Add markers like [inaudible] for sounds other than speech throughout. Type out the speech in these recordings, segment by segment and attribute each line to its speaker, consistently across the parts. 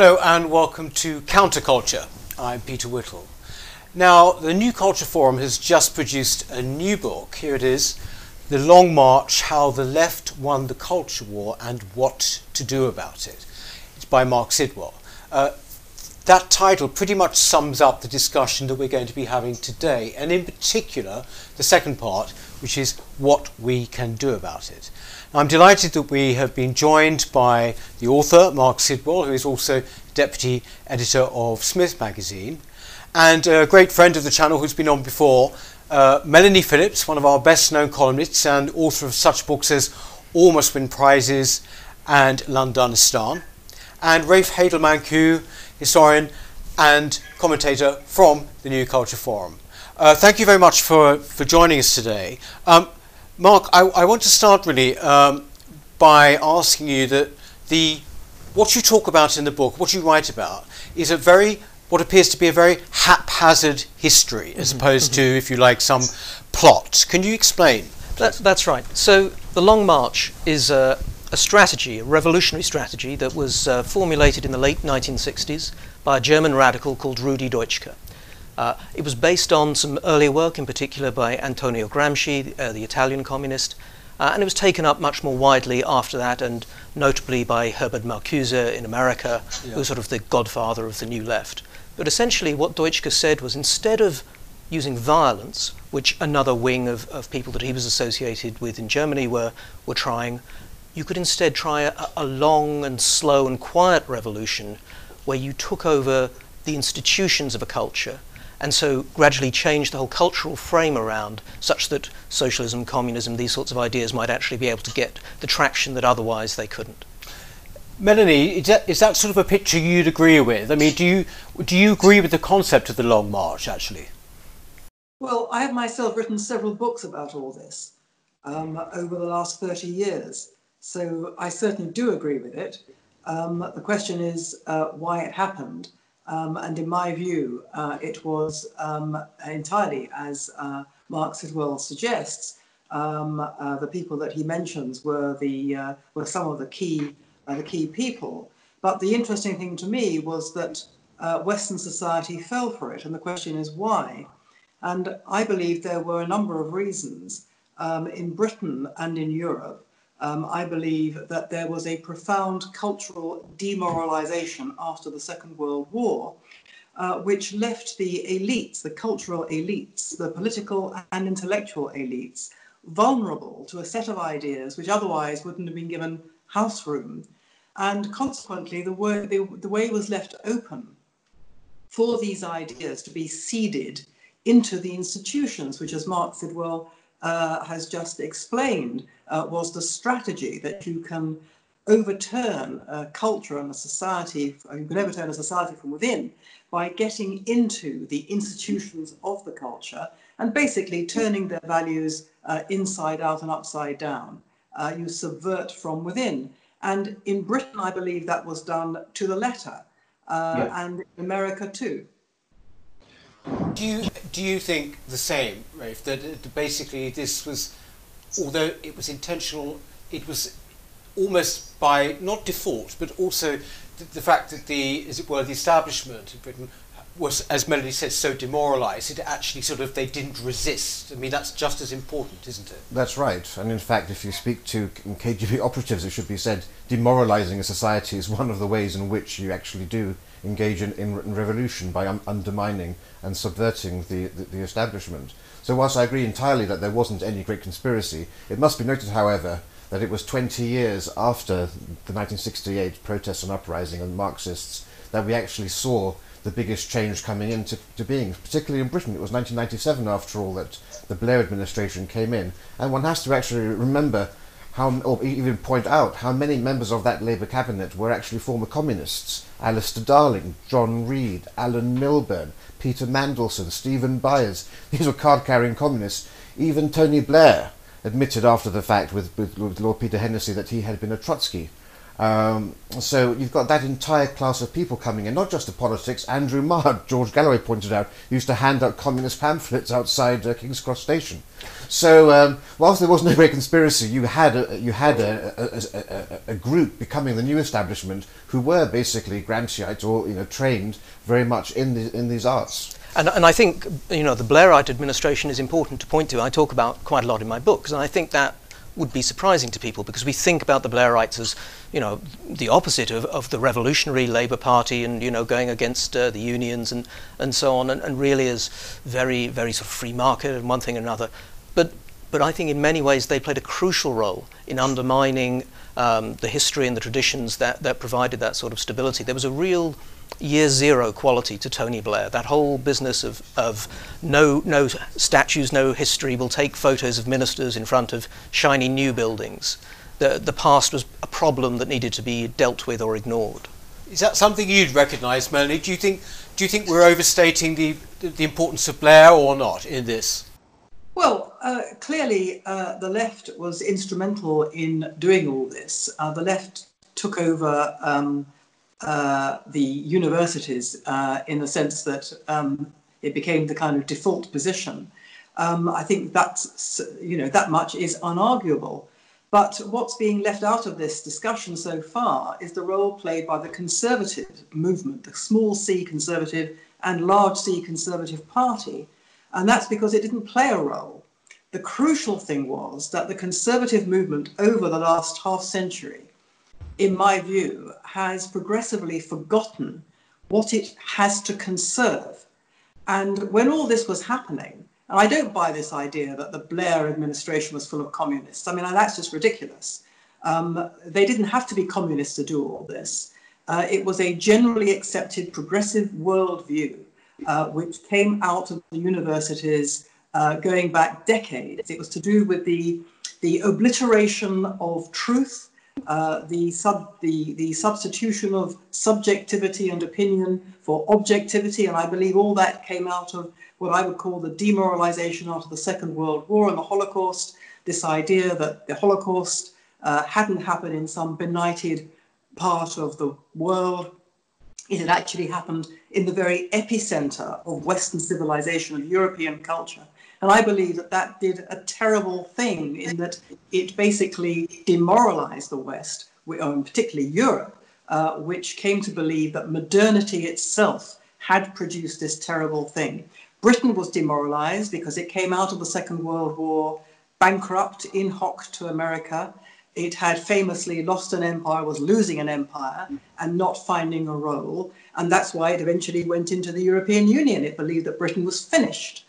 Speaker 1: Hello and welcome to Counterculture. I'm Peter Whittle. Now, the New Culture Forum has just produced a new book. Here it is The Long March How the Left Won the Culture War and What to Do About It. It's by Marc Sidwell. Uh, that title pretty much sums up the discussion that we're going to be having today, and in particular, the second part, which is what we can do about it. I'm delighted that we have been joined by the author, Marc Sidwell, who is also deputy editor of Smith magazine, and a great friend of the channel who's been on before, uh, Melanie Phillips, one of our best known columnists and author of such books as All Must Win Prizes and Londonistan, and Rafe Hadelman Heydel-Mankoo, historian and commentator from the New Culture Forum. Uh, thank you very much for, for joining us today. Um, Marc, I, I want to start really um, by asking you that the what you talk about in the book, what you write about, is a very what appears to be a very haphazard history, as mm-hmm. opposed to, mm-hmm. if you like, some plot. Can you explain?
Speaker 2: That, that's right. So the Long March is a, a strategy, a revolutionary strategy that was uh, formulated in the late 1960s by a German radical called Rudi Dutschke. Uh, it was based on some earlier work, in particular by Antonio Gramsci, uh, the Italian communist, uh, and it was taken up much more widely after that, and notably by Herbert Marcuse in America, yeah. who's sort of the godfather of the New Left. But essentially, what Dutschke said was instead of using violence, which another wing of, of people that he was associated with in Germany were, were trying, you could instead try a, a long and slow and quiet revolution where you took over the institutions of a culture and so gradually change the whole cultural frame around such that socialism, communism, these sorts of ideas might actually be able to get the traction that otherwise they couldn't.
Speaker 1: Melanie, is that, is that sort of a picture you'd agree with? I mean, do you, do you agree with the concept of the Long March, actually?
Speaker 3: Well, I have myself written several books about all this um, over the last 30 years, so I certainly do agree with it. Um, the question is uh, why it happened. Um, and in my view, uh, it was um, entirely, as uh, as well suggests, um, uh, the people that he mentions were the uh, were some of the key uh, the key people. But the interesting thing to me was that uh, Western society fell for it, and the question is why. And I believe there were a number of reasons um, in Britain and in Europe um, I believe that there was a profound cultural demoralization after the Second World War, uh, which left the elites, the cultural elites, the political and intellectual elites, vulnerable to a set of ideas which otherwise wouldn't have been given house room. And consequently, the way, the, the way was left open for these ideas to be seeded into the institutions, which, as Marc Sidwell uh, has just explained, uh, was the strategy that you can overturn a culture and a society, you can overturn a society from within by getting into the institutions of the culture and basically turning their values uh, inside out and upside down. Uh, you subvert from within. And in Britain, I believe that was done to the letter, uh, and in America too.
Speaker 1: Do you do you think the same, Rafe? That basically this was, although it was intentional, it was almost by not default, but also the, the fact that the, as it were, the establishment in Britain was, as Melanie said, so demoralised. It actually sort of they didn't resist. I mean, that's just as important, isn't it?
Speaker 4: That's right. And in fact, if you speak to KGB [laughs] operatives, it should be said demoralising a society is one of the ways in which you actually do engage in, in, revolution by un undermining and subverting the, the, the establishment. So whilst I agree entirely that there wasn't any great conspiracy, it must be noted, however, that it was 20 years after the 1968 protests and uprising and Marxists that we actually saw the biggest change coming into to being, particularly in Britain. It was 1997, after all, that the Blair administration came in. And one has to actually remember how, or even point out how many members of that Labour cabinet were actually former communists. Alistair Darling, John Reid, Alan Milburn, Peter Mandelson, Stephen Byers. These were card-carrying communists. Even Tony Blair admitted after the fact with, with, with Lord Peter Hennessy that he had been a Trotsky Um, so you've got that entire class of people coming in, not just to politics. Andrew Marr, [laughs] George Galloway pointed out, used to hand out communist pamphlets outside uh, King's Cross Station. So um, whilst there was no great conspiracy, you had a, you had a, a, a, group becoming the new establishment who were basically Grantites or you know trained very much in the, in these arts.
Speaker 2: And, and I think you know the Blairite administration is important to point to. I talk about quite a lot in my books, and I think that would be surprising to people because we think about the Blairites as, you know, the opposite of, of the revolutionary Labour Party and, you know, going against uh, the unions and, and so on, and, and really as very, very sort of free market and one thing and another. But, but I think in many ways they played a crucial role in undermining um, the history and the traditions that, that provided that sort of stability. There was a real year zero quality to Tony Blair. That whole business of, of no, no statues, no history, we'll take photos of ministers in front of shiny new buildings. The, the past was a problem that needed to be dealt with or ignored.
Speaker 1: Is that something you'd recognise, Melanie? Do you think, do you think we're overstating the, the importance of Blair or not in this?
Speaker 3: Well, uh, clearly uh, the left was instrumental in doing all this. Uh, the left took over um, uh, the universities uh, in the sense that um, it became the kind of default position. Um, I think that's, you know, that much is unarguable. But what's being left out of this discussion so far is the role played by the conservative movement, the small c conservative and large c conservative party. And that's because it didn't play a role. The crucial thing was that the conservative movement over the last half century in my view, has progressively forgotten what it has to conserve. And when all this was happening, and I don't buy this idea that the Blair administration was full of communists. I mean, that's just ridiculous. Um, they didn't have to be communists to do all this. Uh, it was a generally accepted progressive worldview uh, which came out of the universities uh, going back decades. It was to do with the, the obliteration of truth uh, the, sub, the, the substitution of subjectivity and opinion for objectivity. And I believe all that came out of what I would call the demoralization after the Second World War and the Holocaust. This idea that the Holocaust uh, hadn't happened in some benighted part of the world. It had actually happened in the very epicenter of Western civilization, of European culture. And I believe that that did a terrible thing in that it basically demoralized the West, um, particularly Europe, uh, which came to believe that modernity itself had produced this terrible thing. Britain was demoralized because it came out of the Second World War bankrupt, in hoc to America. It had famously lost an empire, was losing an empire, and not finding a role. And that's why it eventually went into the European Union. It believed that Britain was finished.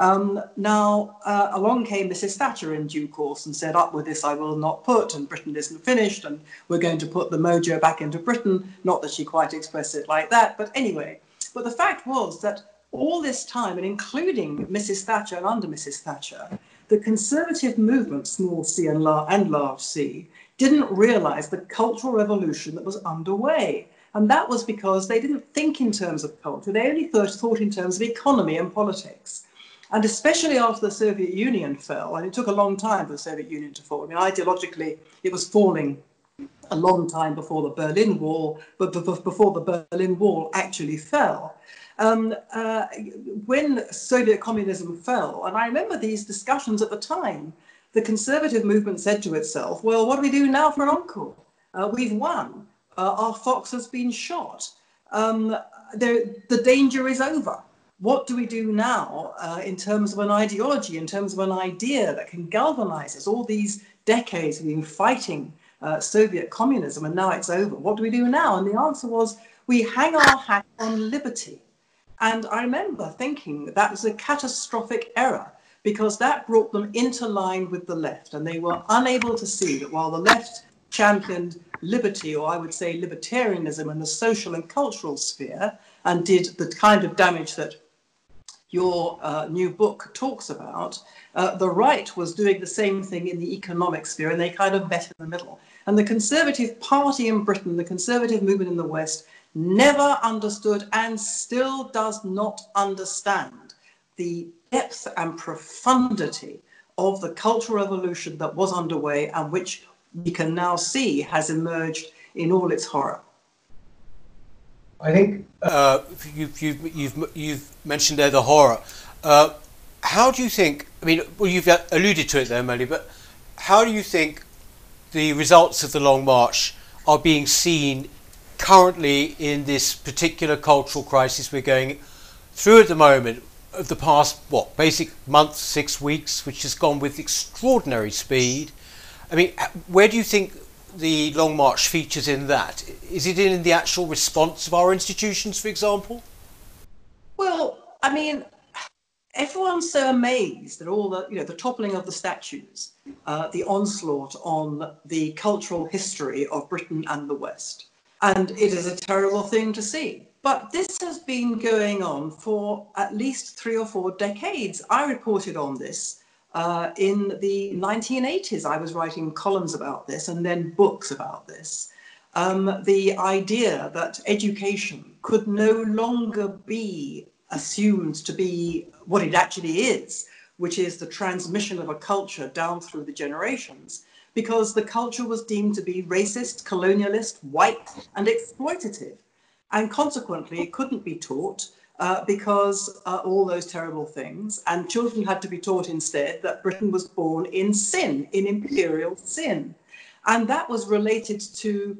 Speaker 3: Um, now, uh, along came Mrs. Thatcher in due course and said, Up with this I will not put, and Britain isn't finished, and we're going to put the mojo back into Britain. Not that she quite expressed it like that, but anyway. But the fact was that all this time, and including Mrs. Thatcher and under Mrs. Thatcher, the conservative movement, small c and, lar- and large c, didn't realize the cultural revolution that was underway. And that was because they didn't think in terms of culture, they only thought, thought in terms of economy and politics. And especially after the Soviet Union fell, and it took a long time for the Soviet Union to fall. I mean, ideologically, it was falling a long time before the Berlin Wall, but before the Berlin Wall actually fell. Um, uh, when Soviet communism fell, and I remember these discussions at the time, the conservative movement said to itself, well, what do we do now for an encore? Uh, we've won. Uh, our fox has been shot. Um, the danger is over what do we do now uh, in terms of an ideology, in terms of an idea that can galvanize us? All these decades we've been fighting uh, Soviet communism and now it's over. What do we do now? And the answer was we hang our hat on liberty. And I remember thinking that, that was a catastrophic error because that brought them into line with the left. And they were unable to see that while the left championed liberty, or I would say libertarianism in the social and cultural sphere, and did the kind of damage that your uh, new book talks about, uh, the right was doing the same thing in the economic sphere, and they kind of met in the middle. And the Conservative Party in Britain, the Conservative movement in the West, never understood and still does not understand the depth and profundity of the cultural revolution that was underway and which we can now see has emerged in all its horror.
Speaker 1: I think uh, you've, you've, you've, you've mentioned there the horror. Uh, how do you think, I mean, well, you've alluded to it there, Melly, but how do you think the results of the Long March are being seen currently in this particular cultural crisis we're going through at the moment of the past, what, basic month, six weeks, which has gone with extraordinary speed. I mean, where do you think the Long March features in that? Is it in the actual response of our institutions, for example?
Speaker 3: Well, I mean, everyone's so amazed at all the, you know, the toppling of the statues, uh, the onslaught on the cultural history of Britain and the West. And it is a terrible thing to see. But this has been going on for at least three or four decades. I reported on this uh, in the 1980s. I was writing columns about this and then books about this. Um, the idea that education could no longer be assumed to be what it actually is, which is the transmission of a culture down through the generations, because the culture was deemed to be racist, colonialist, white, and exploitative. And consequently, it couldn't be taught uh, because uh, all those terrible things. And children had to be taught instead that Britain was born in sin, in imperial sin. And that was related to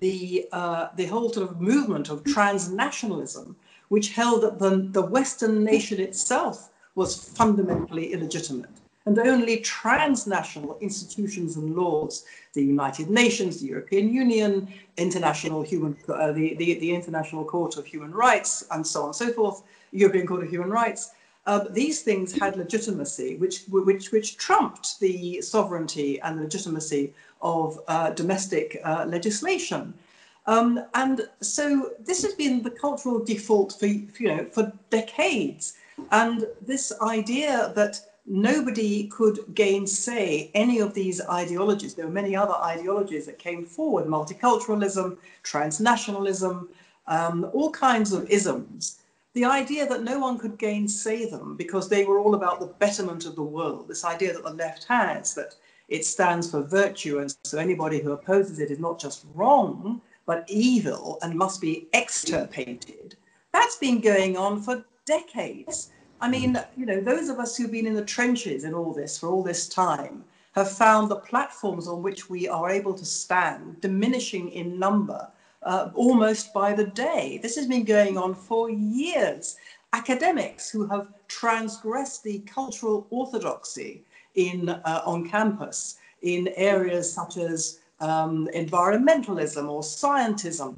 Speaker 3: the, uh, the whole sort of movement of transnationalism, which held that the, the Western nation itself was fundamentally illegitimate and only transnational institutions and laws, the United Nations, the European Union, international human, uh, the, the, the, International Court of Human Rights, and so on and so forth, European Court of Human Rights, uh, these things had legitimacy, which, which, which trumped the sovereignty and legitimacy of uh, domestic uh, legislation. Um, and so this has been the cultural default for, you know, for decades. And this idea that nobody could gainsay any of these ideologies. There were many other ideologies that came forward multiculturalism, transnationalism, um, all kinds of isms. The idea that no one could gainsay them because they were all about the betterment of the world, this idea that the left has, that it stands for virtue, and so anybody who opposes it is not just wrong, but evil and must be extirpated. That's been going on for decades. I mean, you know, those of us who've been in the trenches in all this for all this time have found the platforms on which we are able to stand diminishing in number uh, almost by the day. This has been going on for years. Academics who have transgressed the cultural orthodoxy in uh, on campus in areas such as um, environmentalism or scientism,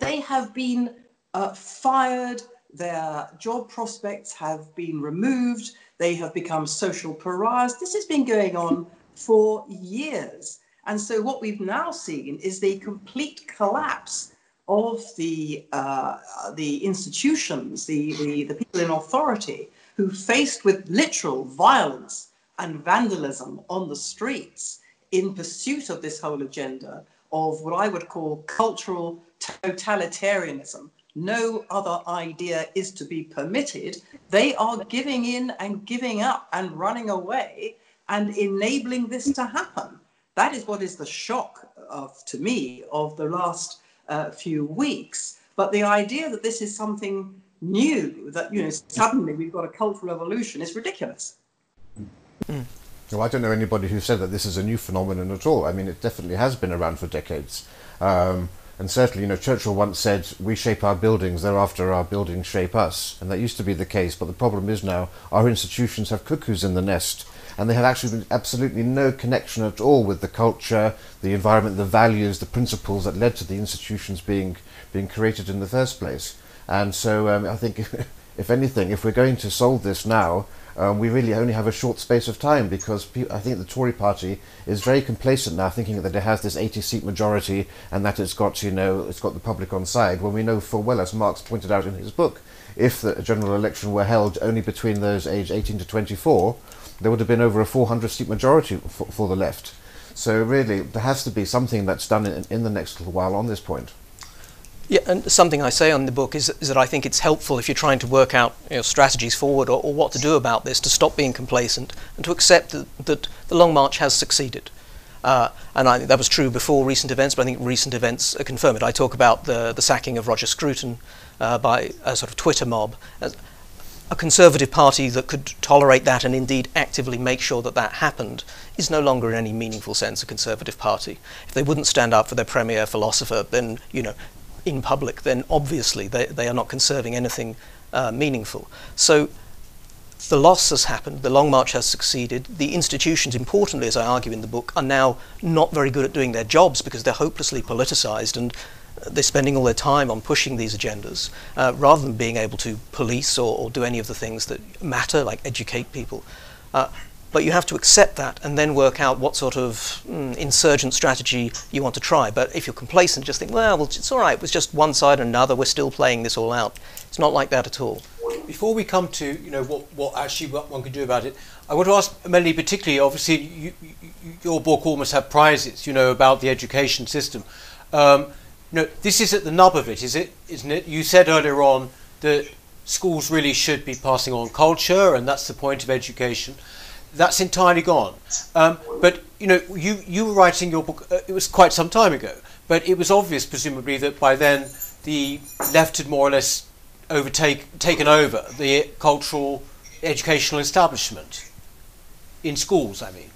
Speaker 3: they have been uh, fired their job prospects have been removed, they have become social pariahs. This has been going on for years. And so, what we've now seen is the complete collapse of the, uh, the institutions, the, the, the people in authority, who, faced with literal violence and vandalism on the streets in pursuit of this whole agenda of what I would call cultural totalitarianism, no other idea is to be permitted, they are giving in and giving up and running away and enabling this to happen. That is what is the shock of, to me, of the last uh, few weeks. But the idea that this is something new, that you know, suddenly we've got a cultural revolution, is ridiculous.
Speaker 4: Mm. Well, I don't know anybody who said that this is a new phenomenon at all. I mean, it definitely has been around for decades. Um, and certainly, you know, Churchill once said, "We shape our buildings; thereafter, our buildings shape us." And that used to be the case. But the problem is now our institutions have cuckoos in the nest, and they have actually been absolutely no connection at all with the culture, the environment, the values, the principles that led to the institutions being being created in the first place. And so, um, I think, if, [laughs] if anything, if we're going to solve this now, um, we really only have a short space of time because I think the Tory party is very complacent now, thinking that it has this 80 seat majority and that it's got, you know, it's got the public on side. When we know full well, as Marc's pointed out in his book, if the general election were held only between those aged 18 to 24, there would have been over a 400 seat majority for, for the left. So really, there has to be something that's done in, in the next little while on this point.
Speaker 2: Yeah, and something I say on the book is, is that I think it's helpful if you're trying to work out you know, strategies forward or, or, what to do about this to stop being complacent and to accept that, that the Long March has succeeded. Uh, and I, that was true before recent events, but I think recent events confirm it. I talk about the, the sacking of Roger Scruton uh, by a sort of Twitter mob. A Conservative Party that could tolerate that and indeed actively make sure that that happened is no longer in any meaningful sense a Conservative Party. If they wouldn't stand up for their premier philosopher, then, you know, in public, then obviously they, they are not conserving anything uh, meaningful. So the loss has happened, the Long March has succeeded. The institutions, importantly, as I argue in the book, are now not very good at doing their jobs because they're hopelessly politicized and they're spending all their time on pushing these agendas uh, rather than being able to police or, or, do any of the things that matter, like educate people. Uh, but you have to accept that and then work out what sort of mm, insurgent strategy you want to try. But if you're complacent, just think, well, it's all right, it was just one side and another, we're still playing this all out. It's not like that at all.
Speaker 1: Before we come to you know what, what actually what one can do about it, I want to ask Melanie particularly. Obviously, you, you, your book almost had prizes, you know, about the education system. Um, you know, this is at the nub of it, is it? Isn't it? You said earlier on that schools really should be passing on culture, and that's the point of education that's entirely gone. Um, but you know, you you were writing your book. Uh, it was quite some time ago, but it was obvious, presumably, that by then the left had more or less overtake taken over the cultural educational establishment in schools. I mean.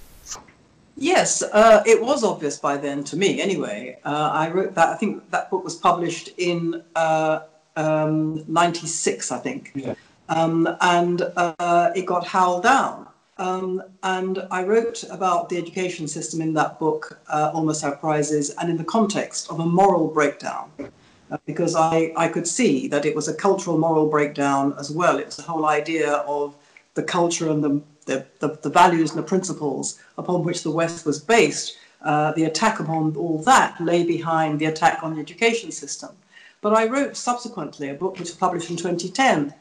Speaker 3: Yes, uh, it was obvious by then to me. Anyway, uh, I wrote that. I think that book was published in '96. Uh, um, I think. Yeah. Um, and uh, it got howled down. Um, and I wrote about the education system in that book, uh, All Must Have Prizes, and in the context of a moral breakdown, uh, because I, I could see that it was a cultural moral breakdown as well. It was the whole idea of the culture and the, the, the, the values and the principles upon which the West was based. Uh, the attack upon all that lay behind the attack on the education system. But I wrote subsequently a book which was published in 2010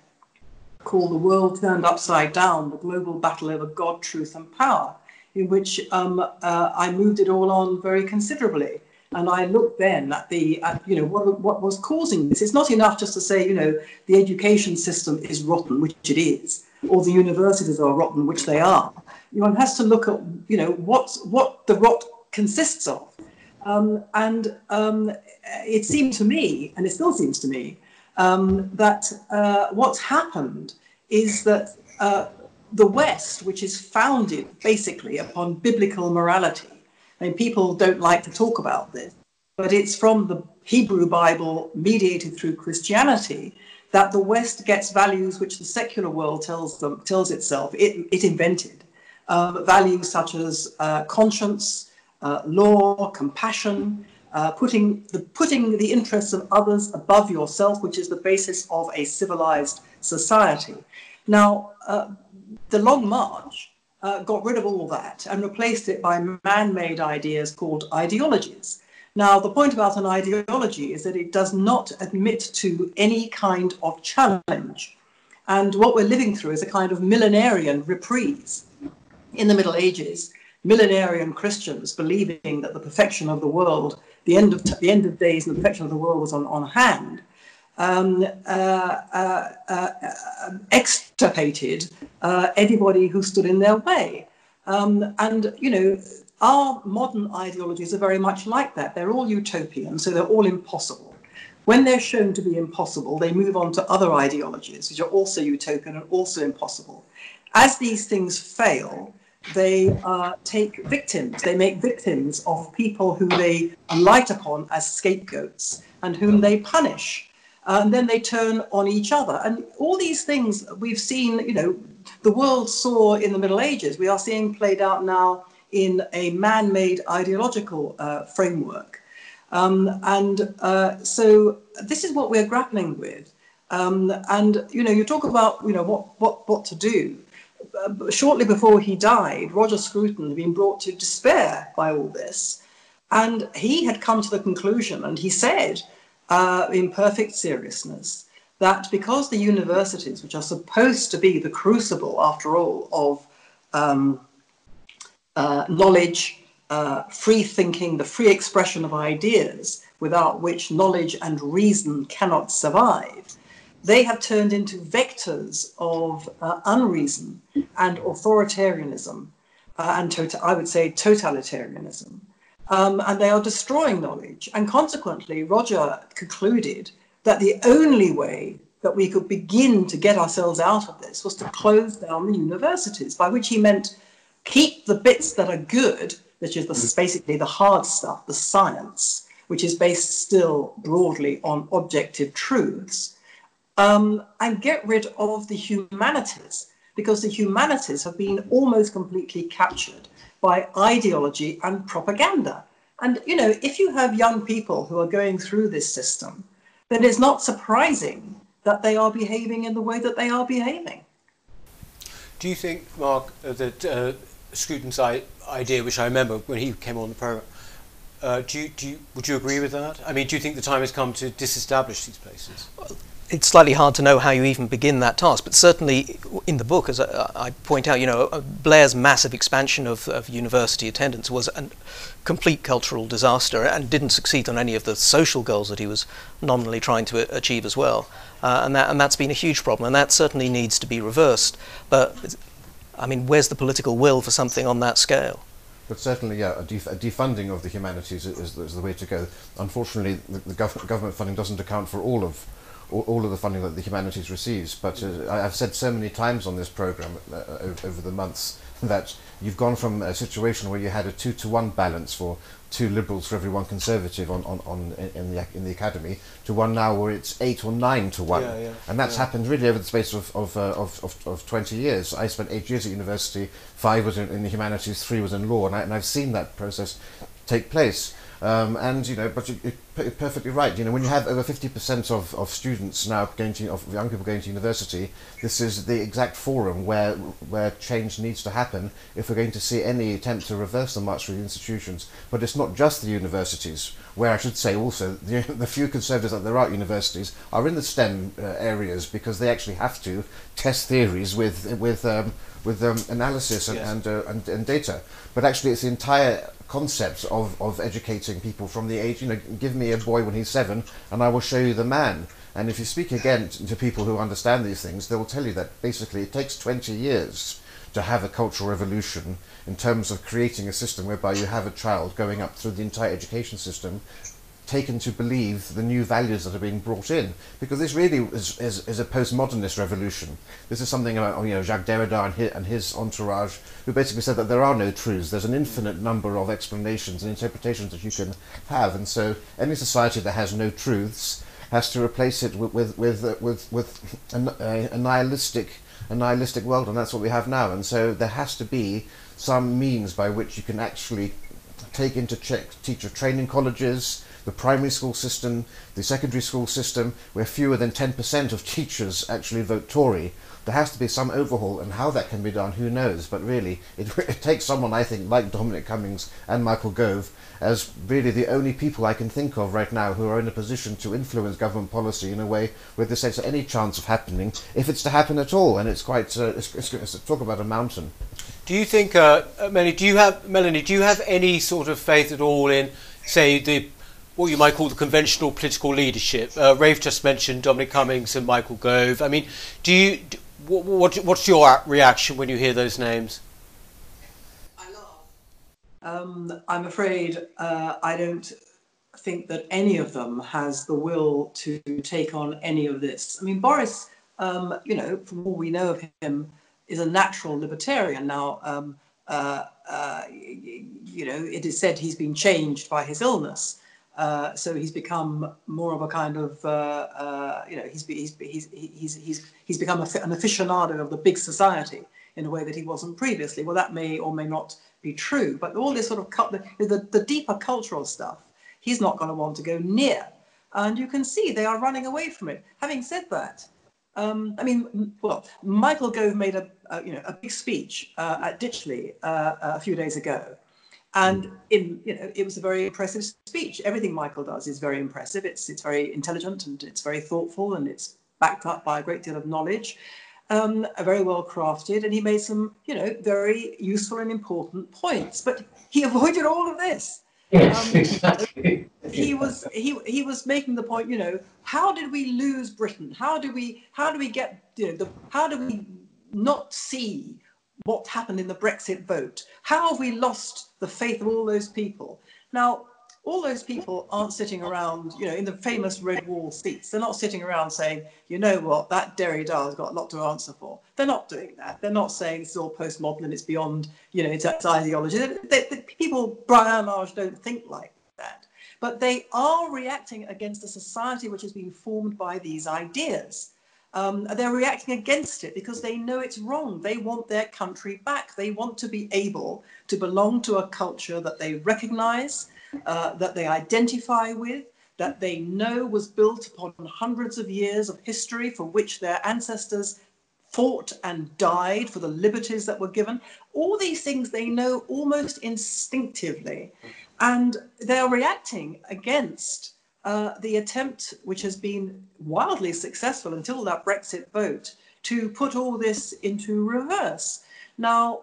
Speaker 3: called The World Turned Upside Down The Global Battle Over God, Truth, and Power, in which um, uh, I moved it all on very considerably. And I looked then at the, at, you know, what, what was causing this. It's not enough just to say, you know, the education system is rotten, which it is, or the universities are rotten, which they are. One has to look at, you know, what, what the rot consists of. Um, and um, it seemed to me, and it still seems to me, um, that uh, what's happened is that uh, the West, which is founded basically upon biblical morality, I mean, people don't like to talk about this, but it's from the Hebrew Bible mediated through Christianity that the West gets values which the secular world tells them tells itself it, it invented. Um, values such as uh, conscience, uh, law, compassion, uh, putting, the, putting the interests of others above yourself, which is the basis of a civilized society. Now, uh, the Long March uh, got rid of all that and replaced it by man made ideas called ideologies. Now, the point about an ideology is that it does not admit to any kind of challenge. And what we're living through is a kind of millenarian reprise. In the Middle Ages, millenarian Christians believing that the perfection of the world the end of the end of days and the perfection of the world was on, on hand, um, uh, uh, uh, extirpated uh, anybody who stood in their way. Um, and you know, our modern ideologies are very much like that. They're all utopian, so they're all impossible. When they're shown to be impossible, they move on to other ideologies, which are also utopian and also impossible. As these things fail, they uh, take victims. They make victims of people who they light upon as scapegoats and whom they punish. and then they turn on each other. And all these things we've seen, you know, the world saw in the Middle Ages, we are seeing played out now in a man made ideological uh, framework. Um, and uh, so this is what we're grappling with. Um, and, you know, you talk about, you know, what, what, what to do. Shortly before he died, Roger Scruton had been brought to despair by all this. And he had come to the conclusion, and he said uh, in perfect seriousness, that because the universities, which are supposed to be the crucible, after all, of um, uh, knowledge, uh, free thinking, the free expression of ideas, without which knowledge and reason cannot survive, they have turned into vectors of uh, unreason and authoritarianism. uh, and tota- I would say totalitarianism. Um, and they are destroying knowledge. And consequently, Roger concluded that the only way that we could begin to get ourselves out of this was to close down the universities, by which he meant keep the bits that are good, which is the, basically the hard stuff, the science, which is based still broadly on objective truths, um, and get rid of the humanities, because the humanities have been almost completely captured by ideology and propaganda. And, you know, if you have young people who are going through this system, then it's not surprising that they are behaving in the way that they are behaving.
Speaker 1: Do you think, Marc, uh, that uh, Scruton's idea, which I remember when he came on the program, uh, do you, do you, would you agree with that? I mean, do you think the time has come to disestablish these places?
Speaker 2: It's slightly hard to know how you even begin that task, but certainly in the book, as I, I point out, you know, uh, Blair's massive expansion of, of, university attendance was a complete cultural disaster and didn't succeed on any of the social goals that he was nominally trying to achieve as well. Uh, and, that, and that's been a huge problem, and that certainly needs to be reversed. But, I mean, where's the political will for something on that scale?
Speaker 4: But certainly, yeah, a, def a defunding of the humanities is, is, the way to go. Unfortunately, the, the gov government funding doesn't account for all of all, of the funding that the humanities receives. But uh, I've said so many times on this program uh, over the months that you've gone from a situation where you had a two to one balance for two liberals for every one conservative on, on, on in the in the academy to one now where it's eight or nine to one,
Speaker 1: yeah, yeah,
Speaker 4: and that's
Speaker 1: yeah.
Speaker 4: happened really over the space of of, uh, of, of, of twenty years. I spent eight years at university, five was in, in the humanities, three was in law, and, I, and I've seen that process take place. Um, and you know, but you, are perfectly right. You know, when you have over 50% of, of students now going to, of young people going to university, this is the exact forum where where change needs to happen if we're going to see any attempt to reverse the march through the institutions. But it's not just the universities, where I should say also [laughs] the, the few conservatives that there are at universities are in the STEM uh, areas because they actually have to test theories with with um, with um, analysis and, yes. and, uh, and, and data. But actually, it's the entire concept of, of educating people from the age, you know, give me a boy when he's seven and I will show you the man. And if you speak again to people who understand these things, they will tell you that basically it takes 20 years to have a cultural revolution in terms of creating a system whereby you have a child going up through the entire education system taken to believe the new values that are being brought in. Because this really is, is, is a postmodernist revolution. This is something about you know, Jacques Derrida and his, and his entourage, who basically said that there are no truths. There's an infinite number of explanations and interpretations that you can have. And so any society that has no truths has to replace it with, with, with, uh, with, with a, a, nihilistic, a nihilistic world. And that's what we have now. And so there has to be some means by which you can actually take into check teacher training colleges, the primary school system, the secondary school system, where fewer than 10% of teachers actually vote Tory. There has to be some overhaul, and how that can be done, who knows? But really, it, [laughs] it takes someone, I think, like Dominic Cummings and Michael Gove, as really the only people I can think of right now who are in a position to influence government policy in a way where this has any chance of happening, if it's to happen at all. And it's quite, uh, it's, it's, it's, talk about a mountain.
Speaker 1: Do you think, uh, Melanie, do you have, Melanie, do you have any sort of faith at all in, say, the what you might call the conventional political leadership. Uh, Rafe just mentioned Dominic Cummings and Michael Gove. I mean, do you do, what, what, what's your reaction when you hear those names?
Speaker 3: I laugh. Um, I'm afraid uh, I don't think that any of them has the will to take on any of this. I mean, Boris, um, you know, from all we know of him, is a natural libertarian. Now, um, uh, uh, you know, it is said he's been changed by his illness. Uh, so he's become more of a kind of, uh, uh, you know, he's, he's, he's, he's, he's, he's become a, an aficionado of the big society in a way that he wasn't previously. Well, that may or may not be true, but all this sort of, the, the, the deeper cultural stuff, he's not going to want to go near. And you can see they are running away from it. Having said that, um, I mean, well, Michael Gove made a, a, you know, a big speech uh, at Ditchley uh, a few days ago, and in, you know, it was a very impressive speech. Everything Michael does is very impressive. It's, it's very intelligent and it's very thoughtful and it's backed up by a great deal of knowledge, um, very well crafted. And he made some, you know, very useful and important points. But he [laughs] avoided all of this.
Speaker 5: Yes, um, exactly.
Speaker 3: He was he he was making the point. You know, how did we lose Britain? How do we how do we get you know the how do we not see what happened in the Brexit vote. How have we lost the faith of all those people? Now, all those people aren't sitting around, you know, in the famous red wall seats. They're not sitting around saying, you know what, that Derrida has got a lot to answer for. They're not doing that. They're not saying it's all postmodern and it's beyond, you know, it's, it's ideology. They, they, the people, Brian Marsh, don't think like that. But they are reacting against a society which has been formed by these ideas. Um, they're reacting against it because they know it's wrong. They want their country back. They want to be able to belong to a culture that they recognize, uh, that they identify with, that they know was built upon hundreds of years of history for which their ancestors fought and died for the liberties that were given. All these things they know almost instinctively. And they're reacting against uh, the attempt, which has been wildly successful until that Brexit vote, to put all this into reverse. Now,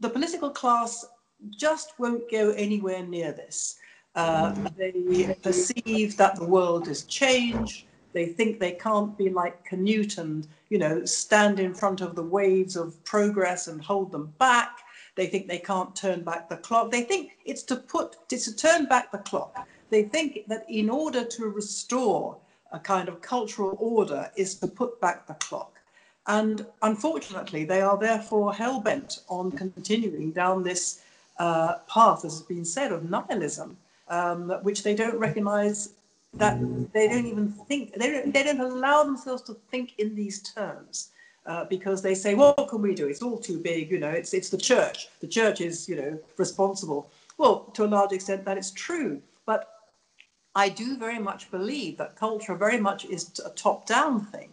Speaker 3: the political class just won't go anywhere near this. Uh, they perceive that the world has changed. They think they can't be like Canute and, you know, stand in front of the waves of progress and hold them back. They think they can't turn back the clock. They think it's to put, it's to turn back the clock. They think that in order to restore a kind of cultural order is to put back the clock. And unfortunately, they are therefore hell bent on continuing down this uh, path, as has been said, of nihilism, um, which they don't recognize that they don't even think, they don't, they don't allow themselves to think in these terms. Uh, because they say, well, what can we do? It's all too big, you know, it's, it's the church. The church is, you know, responsible. Well, to a large extent, that is true. But I do very much believe that culture very much is a top down thing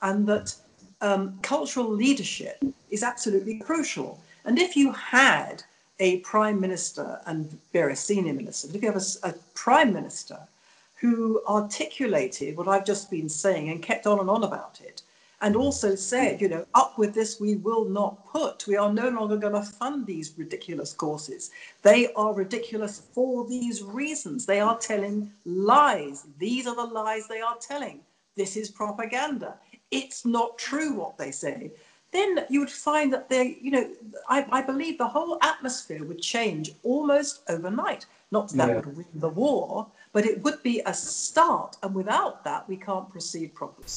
Speaker 3: and that um, cultural leadership is absolutely crucial. And if you had a prime minister and very senior minister, if you have a, a prime minister who articulated what I've just been saying and kept on and on about it, and also said, you know, up with this we will not put. We are no longer going to fund these ridiculous courses. They are ridiculous for these reasons. They are telling lies. These are the lies they are telling. This is propaganda. It's not true what they say. Then you would find that they, you know, I, I believe the whole atmosphere would change almost overnight. Not that yeah. would win the war, but it would be a start. And without that, we can't proceed properly.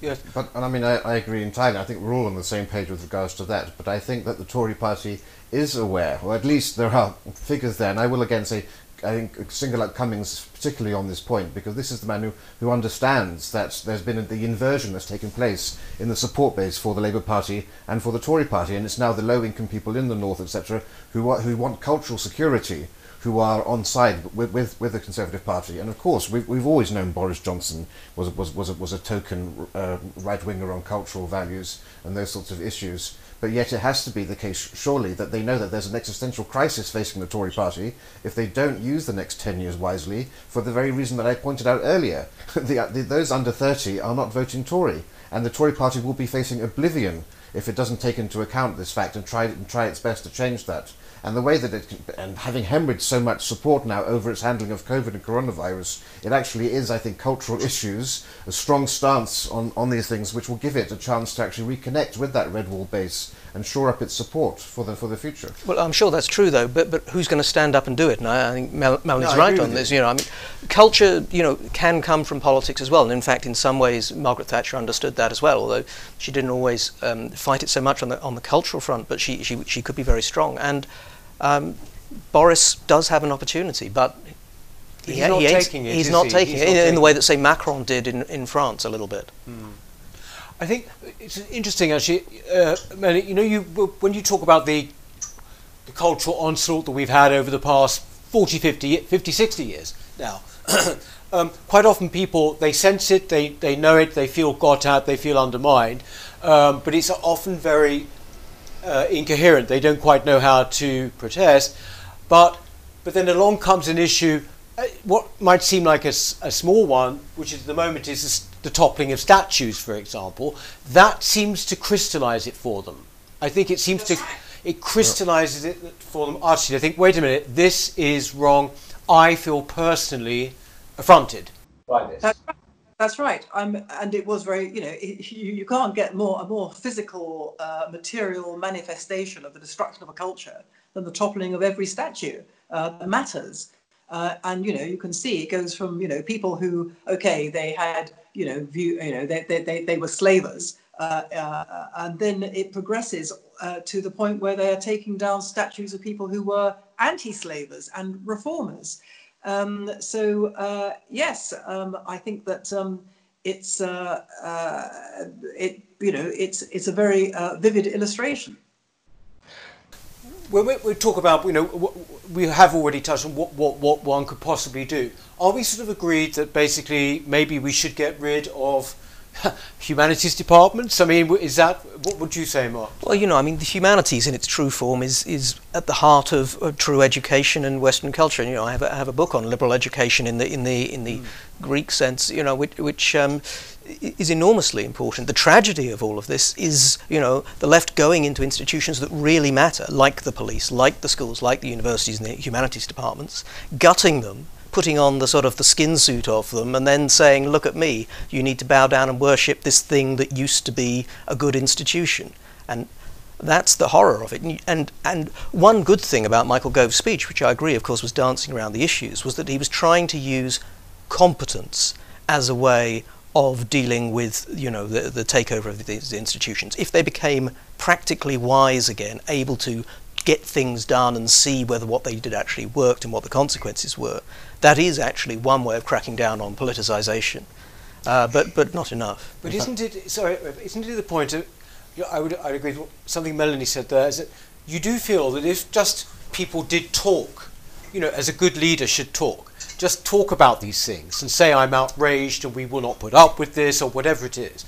Speaker 4: Yes. But, and I mean, I, I, agree entirely. I think we're all on the same page with regards to that. But I think that the Tory party is aware, or at least there are figures there. And I will again say, I think single out Cummings particularly on this point, because this is the man who, who understands that there's been a, the inversion that's taken place in the support base for the Labour Party and for the Tory party. And it's now the low income people in the North, etc., who, who want cultural security who are on side with, with, with the Conservative Party. And of course, we've, we've always known Boris Johnson was, was, was, a, was a token uh, right winger on cultural values and those sorts of issues. But yet it has to be the case, surely, that they know that there's an existential crisis facing the Tory party if they don't use the next 10 years wisely for the very reason that I pointed out earlier. [laughs] the, the, those under 30 are not voting Tory, and the Tory party will be facing oblivion if it doesn't take into account this fact and try, and try its best to change that and the way that it and having hemorrhaged so much support now over its handling of COVID and coronavirus, it actually is, I think, cultural [laughs] issues, a strong stance on, on these things, which will give it a chance to actually reconnect with that red wall base and shore up its support for the for the future.
Speaker 2: Well, I'm sure that's true, though. But but who's going to stand up and do it? And I, I think Mel, Melanie's no, right on this. You. you know, I mean, culture, you know, can come from politics as well. And in fact, in some ways, Margaret Thatcher understood that as well. Although she didn't always um, fight it so much on the on the cultural front, but she she she could be very strong and. Um, Boris does have an opportunity, but
Speaker 1: he's not he taking it.
Speaker 2: He's not he? taking he's it not in, in, the way that, say, Macron did in, in France a little bit. Hmm.
Speaker 1: I think it's interesting, actually. Uh, you know, you when you talk about the the cultural onslaught that we've had over the past 40, 50, 50 60 years now. [coughs] um, quite often people, they sense it, they, they know it, they feel got at, they feel undermined, um, but it's often very uh, incoherent. They don't quite know how to protest. But, but then along comes an issue, uh, what might seem like a, a, small one, which at the moment is the toppling of statues, for example. That seems to crystallize it for them. I think it seems to, it crystallizes it for them artificially. I think, wait a minute, this is wrong. I feel personally affronted by this.
Speaker 3: That's right. I'm, and it was very, you know, [laughs] it, you, can't get more a more physical, uh, material manifestation of the destruction of a culture than the toppling of every statue. Uh, matters, uh, and you know, you can see it goes from you know people who, okay, they had you know view, you know, they they they, they were slavers, uh, uh, and then it progresses uh, to the point where they are taking down statues of people who were anti-slavers and reformers. Um, so uh, yes, um, I think that um, it's uh, uh, it you know it's it's a very uh, vivid illustration.
Speaker 1: When we, we, talk about you know we have already touched on what, what what one could possibly do. Are we sort of agreed that basically maybe we should get rid of [laughs] humanities departments? I mean, is that what would you say, Marc?
Speaker 2: Well, you know, I mean, the humanities in its true form is is at the heart of, of true education and Western culture. And, you know, I have a, I have a book on liberal education in the in the in the mm. Greek sense. You know, which, which um, is enormously important. The tragedy of all of this is, you know, the left going into institutions that really matter, like the police, like the schools, like the universities and the humanities departments, gutting them putting on the sort of the skin suit of them and then saying, look at me, you need to bow down and worship this thing that used to be a good institution. And that's the horror of it. And, and and one good thing about Michael Gove's speech, which I agree, of course, was dancing around the issues, was that he was trying to use competence as a way of dealing with you know the, the takeover of these institutions. If they became practically wise again, able to get things done and see whether what they did actually worked and what the consequences were, that is actually one way of cracking down on politicization, uh, but but not enough.
Speaker 1: But isn't it sorry? Isn't it the point of? I would I agree with something Melanie said there. Is that you do feel that if just people did talk, you know, as a good leader should talk, just talk about these things and say I'm outraged and we will not put up with this or whatever it is.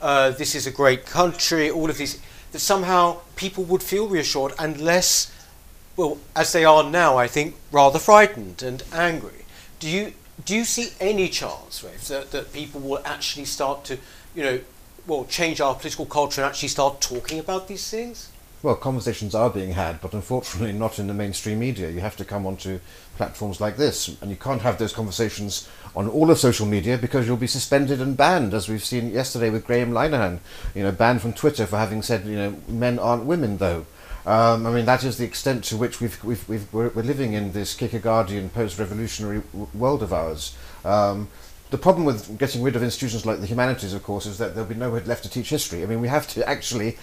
Speaker 1: Uh, this is a great country. All of these that somehow people would feel reassured and less well, as they are now, I think, rather frightened and angry. Do you do you see any chance, Rafe, that, that people will actually start to, you know, well, change our political culture and actually start talking about these things?
Speaker 4: Well, conversations are being had, but unfortunately not in the mainstream media. You have to come onto platforms like this, and you can't have those conversations on all of social media because you'll be suspended and banned, as we've seen yesterday with Graham Linehan, you know, banned from Twitter for having said, you know, men aren't women, though. Um, I mean, that is the extent to which we've, we've, we're, we're living in this Kierkegaardian post-revolutionary world of ours. Um, the problem with getting rid of institutions like the humanities, of course, is that there'll be nowhere left to teach history. I mean, we have to [laughs] actually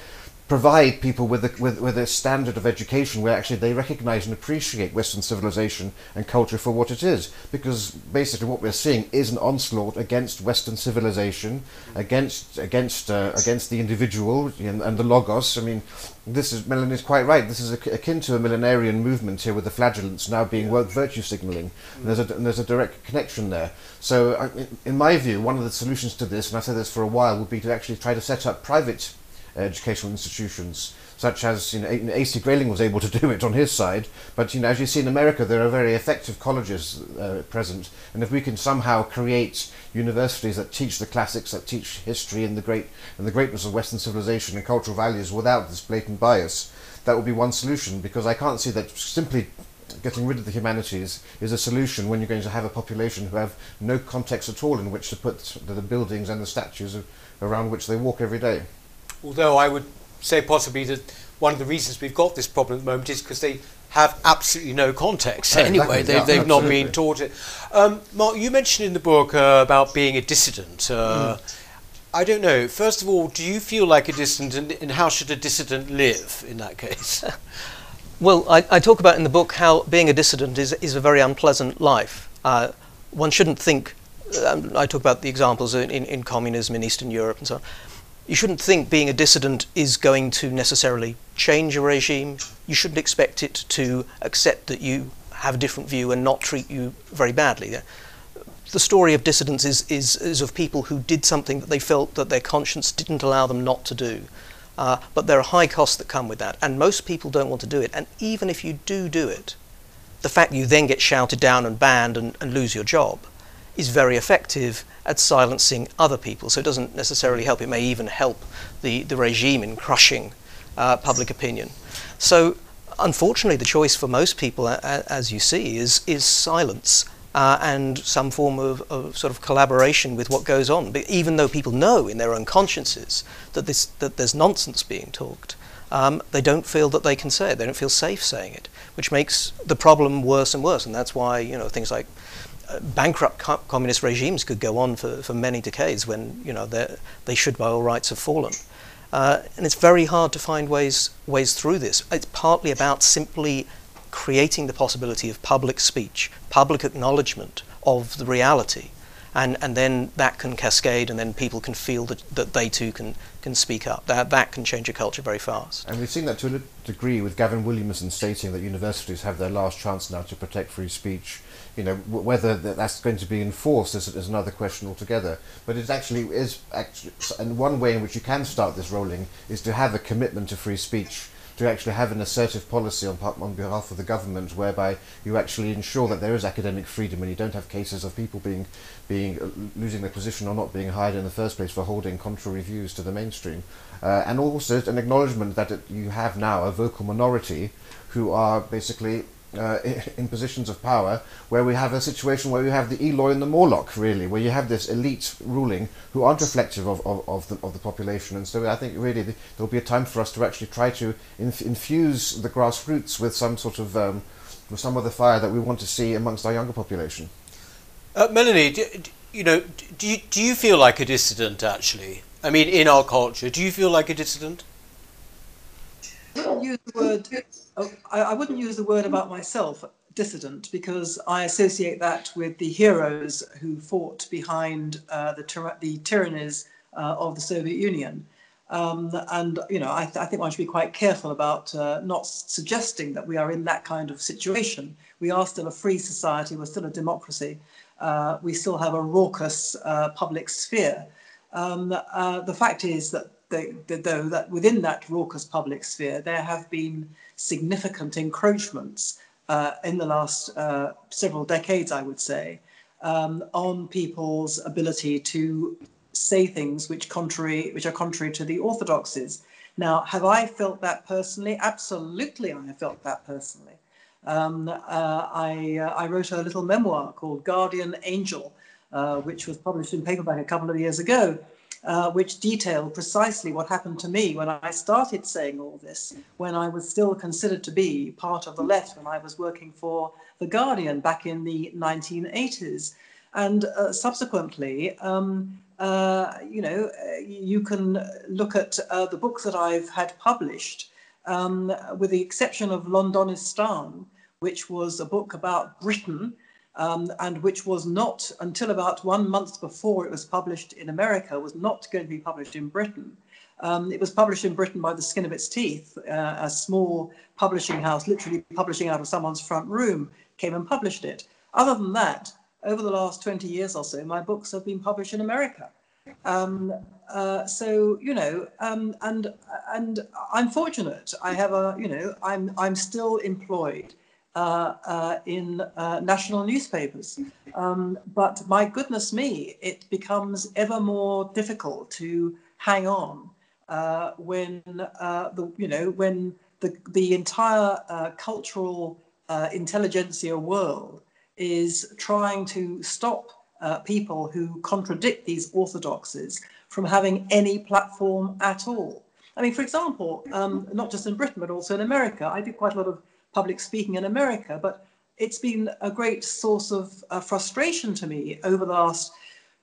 Speaker 4: provide people with a, with, with a standard of education where actually they recognize and appreciate Western civilization and culture for what it is. Because basically what we're seeing is an onslaught against Western civilization, against against uh, against the individual and, and, the logos. I mean, this is Melanie is quite right. This is akin to a millenarian movement here with the flagellants now being yeah. virtue signaling. And there's a and there's a direct connection there. So, in my view, one of the solutions to this, and I've said this for a while, would be to actually try to set up private educational institutions, such as you know, A.C. Grayling was able to do it on his side. But you know, as you see in America, there are very effective colleges uh, present, and if we can somehow create universities that teach the classics, that teach history and the great and the greatness of Western civilization and cultural values without this blatant bias, that would be one solution. Because I can't see that simply getting rid of the humanities is a solution when you're going to have a population who have no context at all in which to put the buildings and the statues around which they walk every day.
Speaker 1: Although I would say possibly that one of the reasons we've got this problem at the moment is because they have absolutely no context yeah, anyway. Exactly. They've, yeah, they've not been taught it. Um, Marc, you mentioned in the book uh, about being a dissident. Uh, mm. I don't know. First of all, do you feel like a dissident, and, and how should a dissident live in that case? [laughs]
Speaker 2: well, I, I, talk about in the book how being a dissident is, is a very unpleasant life. Uh, one shouldn't think. Um, I talk about the examples in, in, in communism in Eastern Europe and so on you shouldn't think being a dissident is going to necessarily change a regime. You shouldn't expect it to accept that you have a different view and not treat you very badly. The story of dissidents is, is, is of people who did something that they felt that their conscience didn't allow them not to do. Uh, but there are high costs that come with that, and most people don't want to do it. And even if you do do it, the fact you then get shouted down and banned and, and lose your job is very effective at silencing other people. So it doesn't necessarily help. It may even help the, the regime in crushing uh, public opinion. So unfortunately, the choice for most people, as you see, is, is silence. uh, and some form of, of, sort of collaboration with what goes on. But even though people know in their own consciences that, this, that there's nonsense being talked, um, they don't feel that they can say it. They don't feel safe saying it, which makes the problem worse and worse. And that's why you know things like bankrupt co- communist regimes could go on for, for many decades when you know they should by all rights have fallen. Uh, and it's very hard to find ways ways through this. It's partly about simply creating the possibility of public speech, public acknowledgement of the reality, and, and then that can cascade, and then people can feel that, that they too can, can speak up. That, that can change a culture very fast.
Speaker 4: And we've seen that to a degree with Gavin Williamson stating that universities have their last chance now to protect free speech. You know, whether that's going to be enforced is, is another question altogether. But it actually is, actually, and one way in which you can start this rolling is to have a commitment to free speech to actually have an assertive policy on, on behalf of the government whereby you actually ensure that there is academic freedom and you don't have cases of people being, being uh, losing their position or not being hired in the first place for holding contrary views to the mainstream. Uh, and also an acknowledgement that it, you have now a vocal minority who are basically uh, in positions of power, where we have a situation where you have the Eloi and the Morlock, really, where you have this elite ruling who aren't reflective of, of, of, the, of the population. And so I think really the, there'll be a time for us to actually try to inf- infuse the grassroots with some sort of um, with some of the fire that we want to see amongst our younger population.
Speaker 1: Uh, Melanie, do, you know, do you, do you feel like a dissident actually? I mean, in our culture, do you feel like a dissident?
Speaker 3: I wouldn't use the word. Oh, I, I wouldn't use the word about myself, dissident, because I associate that with the heroes who fought behind uh, the, the tyrannies uh, of the Soviet Union. Um, and you know, I, th- I, think one should be quite careful about uh, not suggesting that we are in that kind of situation. We are still a free society. We're still a democracy. Uh, we still have a raucous uh, public sphere. Um, uh, the fact is that though that within that raucous public sphere, there have been significant encroachments uh, in the last uh, several decades, I would say, um, on people's ability to say things which contrary, which are contrary to the orthodoxies. Now, have I felt that personally? Absolutely, I have felt that personally. Um, uh, I, uh, I, wrote a little memoir called Guardian Angel, uh, which was published in paperback a couple of years ago uh, which detail precisely what happened to me when I started saying all this, when I was still considered to be part of the left, when I was working for The Guardian back in the 1980s. And uh, subsequently, um, uh, you know, you can look at uh, the books that I've had published, um, with the exception of Londonistan, which was a book about Britain um, and which was not until about one month before it was published in America, was not going to be published in Britain. Um, it was published in Britain by the skin of its teeth. Uh, a small publishing house, literally publishing out of someone's front room, came and published it. Other than that, over the last 20 years or so, my books have been published in America. Um, uh, so you know, um, and and I'm fortunate. I have a you know, I'm I'm still employed in uh, national newspapers. Um, but my goodness me, it becomes ever more difficult to hang on uh, when uh, the you know when the the entire uh, cultural intelligentsia world is trying to stop people who contradict these orthodoxies from having any platform at all. I mean, for example, um, not just in Britain, but also in America, I did quite a lot of public speaking in America, but it's been a great source of uh, frustration to me over the last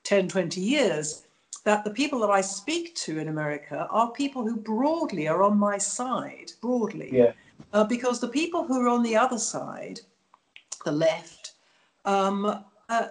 Speaker 3: 10, 20 years that the people that I speak to in America are people who broadly are on my side, broadly.
Speaker 5: Yeah.
Speaker 3: Uh, because the people who are on the other side, the left, um, uh,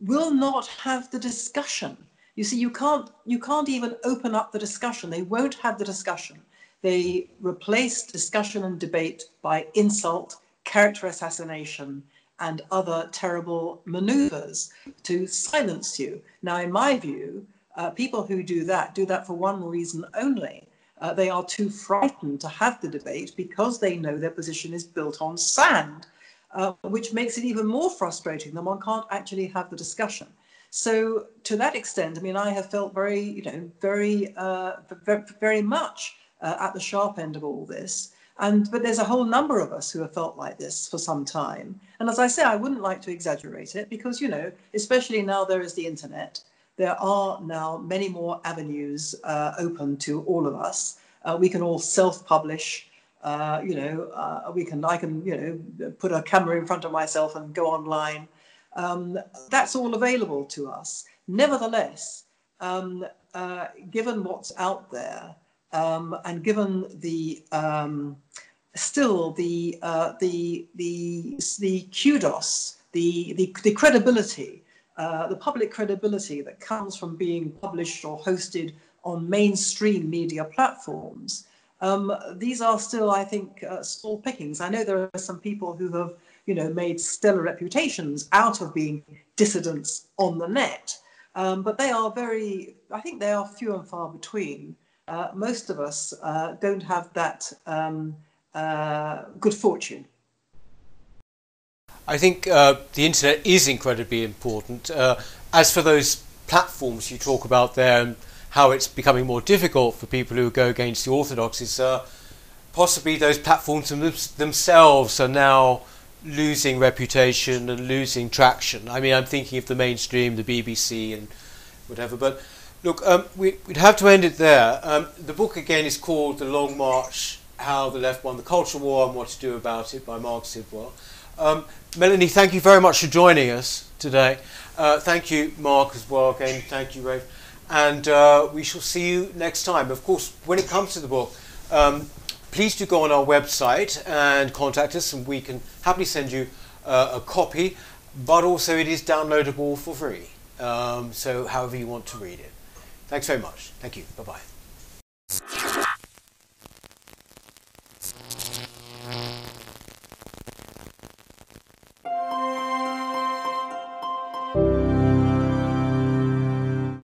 Speaker 3: will not have the discussion. You see, you can't you can't even open up the discussion. They won't have the discussion. They replaced discussion and debate by insult, character assassination, and other terrible maneuvers to silence you. Now, in my view, uh, people who do that do that for one reason only. Uh, they are too frightened to have the debate because they know their position is built on sand, uh, which makes it even more frustrating that one can't actually have the discussion. So, to that extent, I mean, I have felt very, you know, very, uh, very, very much uh, at the sharp end of all this. And but there's a whole number of us who have felt like this for some time. And as I say, I wouldn't like to exaggerate it because you know, especially now there is the internet, there are now many more avenues uh, open to all of us. Uh, we can all self-publish. Uh, you know, uh, we can. I can. You know, put a camera in front of myself and go online. Um, that's all available to us. Nevertheless, um, uh, given what's out there, um, and given the um, still the, uh, the the the kudos, the the, the credibility, uh, the public credibility that comes from being published or hosted on mainstream media platforms. Um, these are still, I think, uh, small pickings. I know there are some people who have, you know, made stellar reputations out of being dissidents on the net, um, but they are very, I think they are few and far between uh, most of us uh, don't have that um, uh, good fortune.
Speaker 1: I think uh, the internet is incredibly important. Uh, as for those platforms you talk about there and how it's becoming more difficult for people who go against the orthodoxies, possibly those platforms themselves are now losing reputation and losing traction. I mean, I'm thinking of the mainstream, the BBC, and whatever. But Look, um, we, would have to end it there. Um, the book again is called The Long March How the Left Won the Culture War and What to Do About It by Marc Sidwell. Um, Melanie, thank you very much for joining us today. Uh, thank you, Marc, as well. Again, thank you, Rafe. And uh, we shall see you next time. Of course, when it comes to the book, um, please do go on our website and contact us, and we can happily send you uh, a copy. But also, it is downloadable for free. Um, so, however you want to read it. Thanks very much. Thank you. Bye-bye.